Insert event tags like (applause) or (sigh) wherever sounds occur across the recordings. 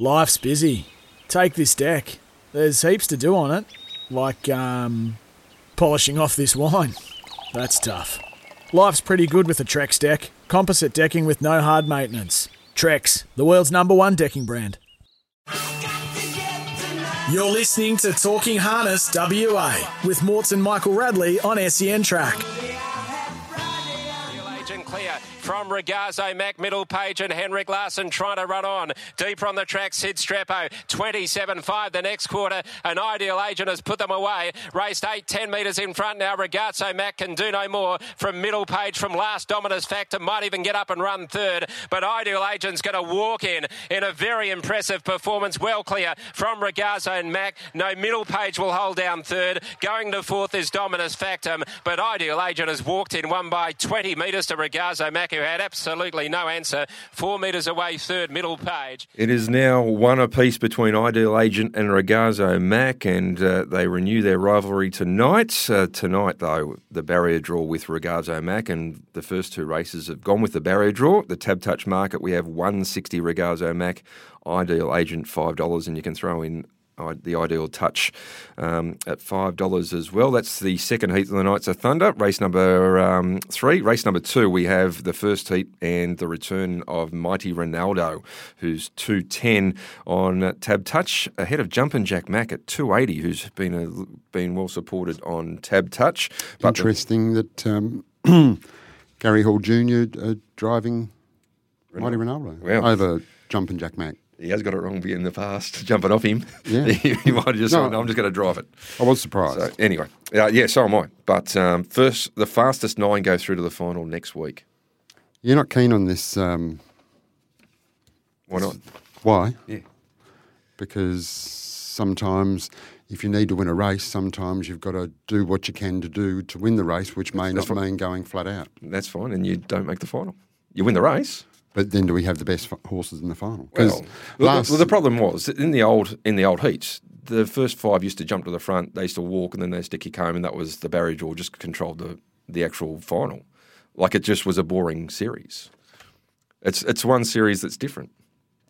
Life's busy. Take this deck. There's heaps to do on it, like um, polishing off this wine. That's tough. Life's pretty good with a Trex deck. Composite decking with no hard maintenance. Trex, the world's number one decking brand. You're listening to Talking Harness WA with Morts and Michael Radley on SEN Track. From Regazzo, Mac, middle page, and Henrik Larsen trying to run on. Deeper on the track, Sid Strepo, 27.5 the next quarter. An ideal agent has put them away. Raced 8, 10 metres in front now. Regazzo, Mac can do no more from middle page, from last Dominus Factor, might even get up and run third. But Ideal Agent's going to walk in in a very impressive performance. Well clear from Regazzo and Mac. No middle page will hold down third. Going to fourth is Dominus Factum, but Ideal Agent has walked in one by 20 metres to Regazzo Mac, had absolutely no answer. Four metres away, third, middle page. It is now one apiece between Ideal Agent and Regazzo Mac, and uh, they renew their rivalry tonight. Uh, tonight, though, the barrier draw with Regazzo Mac, and the first two races have gone with the barrier draw. The Tab Touch market, we have 160 Regazzo Mac, Ideal Agent $5, and you can throw in the ideal touch um, at five dollars as well. That's the second heat of the Nights of Thunder. Race number um, three. Race number two, we have the first heat and the return of Mighty Ronaldo, who's two ten on Tab Touch, ahead of Jumpin' Jack Mack at two eighty, who's been a, been well supported on Tab Touch. the- Interesting that um, (clears throat) Gary Hall Jr. Uh, driving Mighty Ronaldo Wow. over Jumping Jack Mack. He has got it wrong in the past, (laughs) jumping off him. Yeah. (laughs) he might have just No. "No, I'm just going to drive it. I was surprised. So anyway, uh, yeah, so am I. But um, first, the fastest nine go through to the final next week. You're not keen on this. Um, Why not? why? Yeah. Because sometimes, if you need to win a race, sometimes you've got to do what you can to do to win the race, which may That's not mean going flat out. That's fine, and you don't make the final. You win the race. But then, do we have the best horses in the final? 'Cause Well, the- last, the, problem was in the old in the old heats, the first five used to jump to the front. They used to walk, and then they sticky home, and that was the barrier draw. Just controlled the the actual final. Like it just was a boring series. It's it's one series that's different.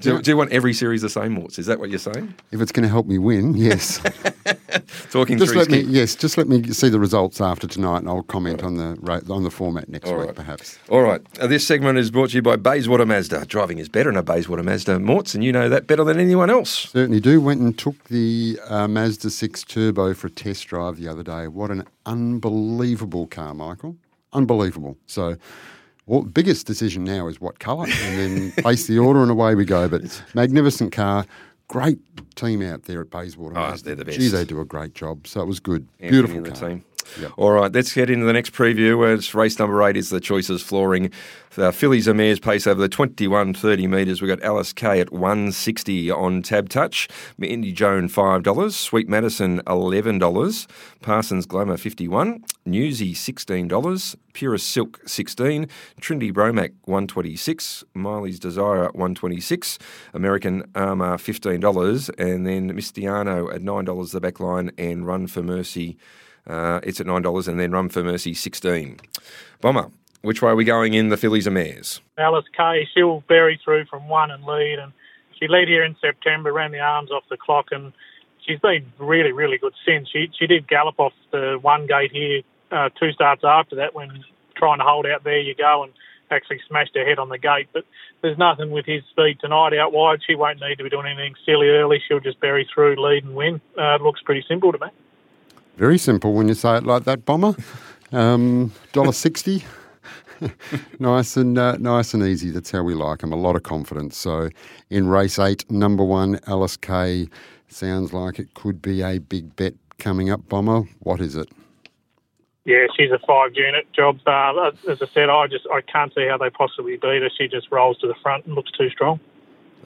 Do, do you want every series the same, Morts? Is that what you're saying? if it's going to help me win, yes. (laughs) Talking just through let me, yes, just let me see the results after tonight, and I'll comment on the on the format next All week, right. perhaps. All right. Uh, this segment is brought to you by Bayswater Mazda. Driving is better in a Bayswater Mazda, Morts, and you know that better than anyone else. Certainly do. Went and took the uh, Mazda 6 Turbo for a test drive the other day. What an unbelievable car, Michael. Unbelievable. So, well, biggest decision now is what colour, and then place the order, and away we go. But magnificent car. Great team out there at Bayswater. Oh, they're the Gee, best. they do a great job. So it was good. Anthony Beautiful car. team. Yep. All right, let's get into the next preview. It's race number eight is the Choices Flooring. The Fillies and Mares pace over the 21.30 metres. We've got Alice Kay at 160 on Tab Touch. Indy Joan $5. Sweet Madison $11. Parsons Glamour 51 Newsy $16. Purest Silk 16 Trinity Bromac 126 Miley's Desire 126 American Armour $15. And then Mistiano at $9 the back line and Run for Mercy uh, it's at nine dollars, and then Run for Mercy sixteen. Bomber, which way are we going in the fillies and mares? Alice Kay, she'll bury through from one and lead, and she led here in September, ran the arms off the clock, and she's been really, really good since. She she did gallop off the one gate here, uh, two starts after that when trying to hold out. There you go, and actually smashed her head on the gate. But there's nothing with his speed tonight out wide. She won't need to be doing anything silly early. She'll just bury through, lead, and win. Uh, it looks pretty simple to me. Very simple when you say it like that, Bomber. Um, Dollar sixty. (laughs) nice and uh, nice and easy. That's how we like them. A lot of confidence. So, in race eight, number one, Alice Kay. Sounds like it could be a big bet coming up. Bomber, what is it? Yeah, she's a five-unit job. Uh, as I said, I just I can't see how they possibly beat her. She just rolls to the front and looks too strong.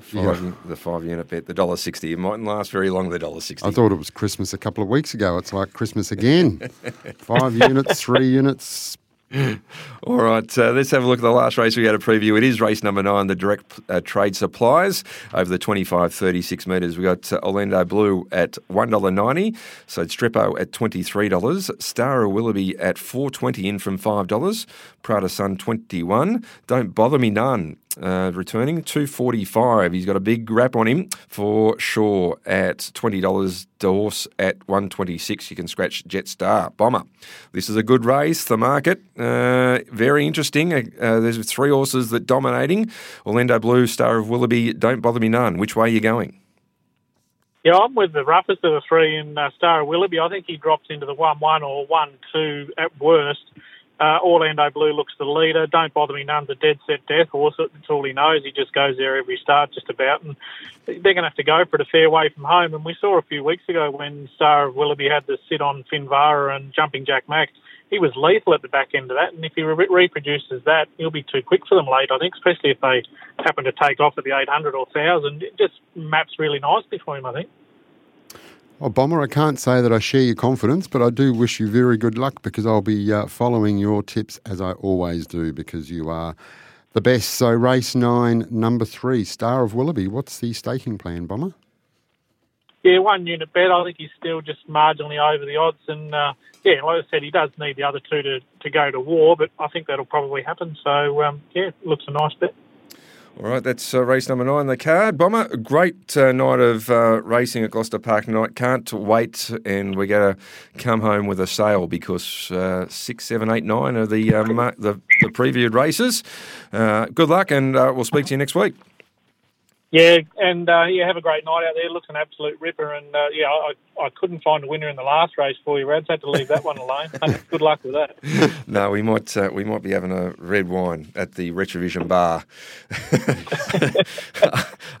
Five, The five unit bet, the dollar sixty. It mightn't last very long. The dollar sixty. I thought it was Christmas a couple of weeks ago. It's like Christmas again. (laughs) Five units, three units. All right, uh, let's have a look at the last race we had a preview. It is race number nine, the direct uh, trade supplies over the 25, 36 metres. we got uh, Orlando Blue at $1.90, so Strepo at $23, Star Willoughby at four twenty in from $5, Prada Sun 21, Don't Bother Me None uh, returning 245. He's got a big wrap on him for sure at twenty dollars. Dorse at 126. You can scratch Jetstar Bomber. This is a good race. The market uh, very interesting. Uh, uh, there's three horses that dominating. Orlando Blue, Star of Willoughby. Don't bother me none. Which way are you going? Yeah, I'm with the roughest of the three in uh, Star of Willoughby. I think he drops into the one one or one two at worst. Uh, Orlando Blue looks the leader. Don't bother me none's a dead set death horse. That's all he knows. He just goes there every start, just about. And they're going to have to go for it a fair way from home. And we saw a few weeks ago when Star of Willoughby had to sit on Finvara and Jumping Jack Mack. He was lethal at the back end of that, and if he re- reproduces that, he'll be too quick for them late. I think, especially if they happen to take off at the 800 or 1000. It just maps really nicely for him. I think. Bomber, I can't say that I share your confidence, but I do wish you very good luck because I'll be uh, following your tips as I always do because you are the best. So, race nine, number three, Star of Willoughby. What's the staking plan, Bomber? Yeah, one unit bet. I think he's still just marginally over the odds. And uh, yeah, like I said, he does need the other two to, to go to war, but I think that'll probably happen. So, um, yeah, looks a nice bet. All right, that's uh, race number nine, the card. Bomber, great uh, night of uh, racing at Gloucester Park tonight. Can't wait, and we're going to come home with a sale because uh, six, seven, eight, nine are the uh, the, the previewed races. Uh, good luck, and we'll speak to you next week. Yeah, and uh, yeah, have a great night out there. Looks an absolute ripper, and uh, yeah, I, I couldn't find a winner in the last race for you, Rads. Had to leave that one alone. (laughs) Good luck with that. (laughs) no, we might uh, we might be having a red wine at the Retravision bar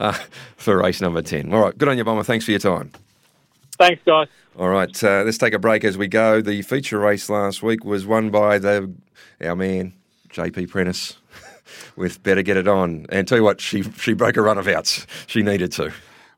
(laughs) uh, for race number ten. All right, good on you, Bomber. Thanks for your time. Thanks, guys. All right, uh, let's take a break as we go. The feature race last week was won by the our man JP Prentice with Better Get It On. And tell you what, she, she broke a run of outs. She needed to.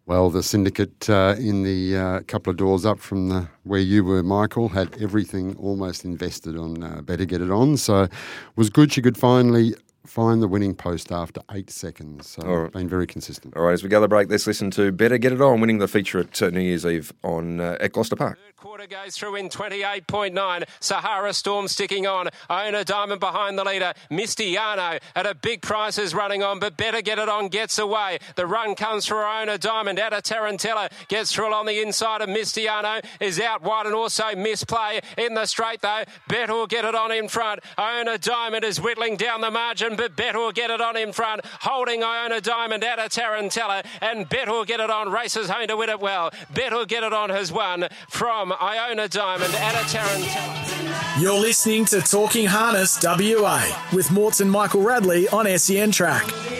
Well, the syndicate uh, in the uh, couple of doors up from the, where you were, Michael, had everything almost invested on uh, Better Get It On. So it was good she could finally find the winning post after eight seconds. So right. been very consistent. All right, as we go to break, let's listen to Better Get It On, winning the feature at New Year's Eve on uh, at Gloucester Park. Third quarter goes through in 28.9. Sahara Storm sticking on. Owner Diamond behind the leader. Mistiano at a big price is running on, but Better Get It On gets away. The run comes for Owner Diamond. Out of Tarantella gets through on the inside of Mistiano. Is out wide and also misplay in the straight though. Better get it on in front. Owner Diamond is whittling down the margin but Bet will get it on in front, holding Iona Diamond out of Tarantella, and Bet will get it on, races home to win it well. Bet will get it on has won from Iona Diamond out of Tarantella. You're listening to Talking Harness WA with Morton Michael Radley on SEN Track.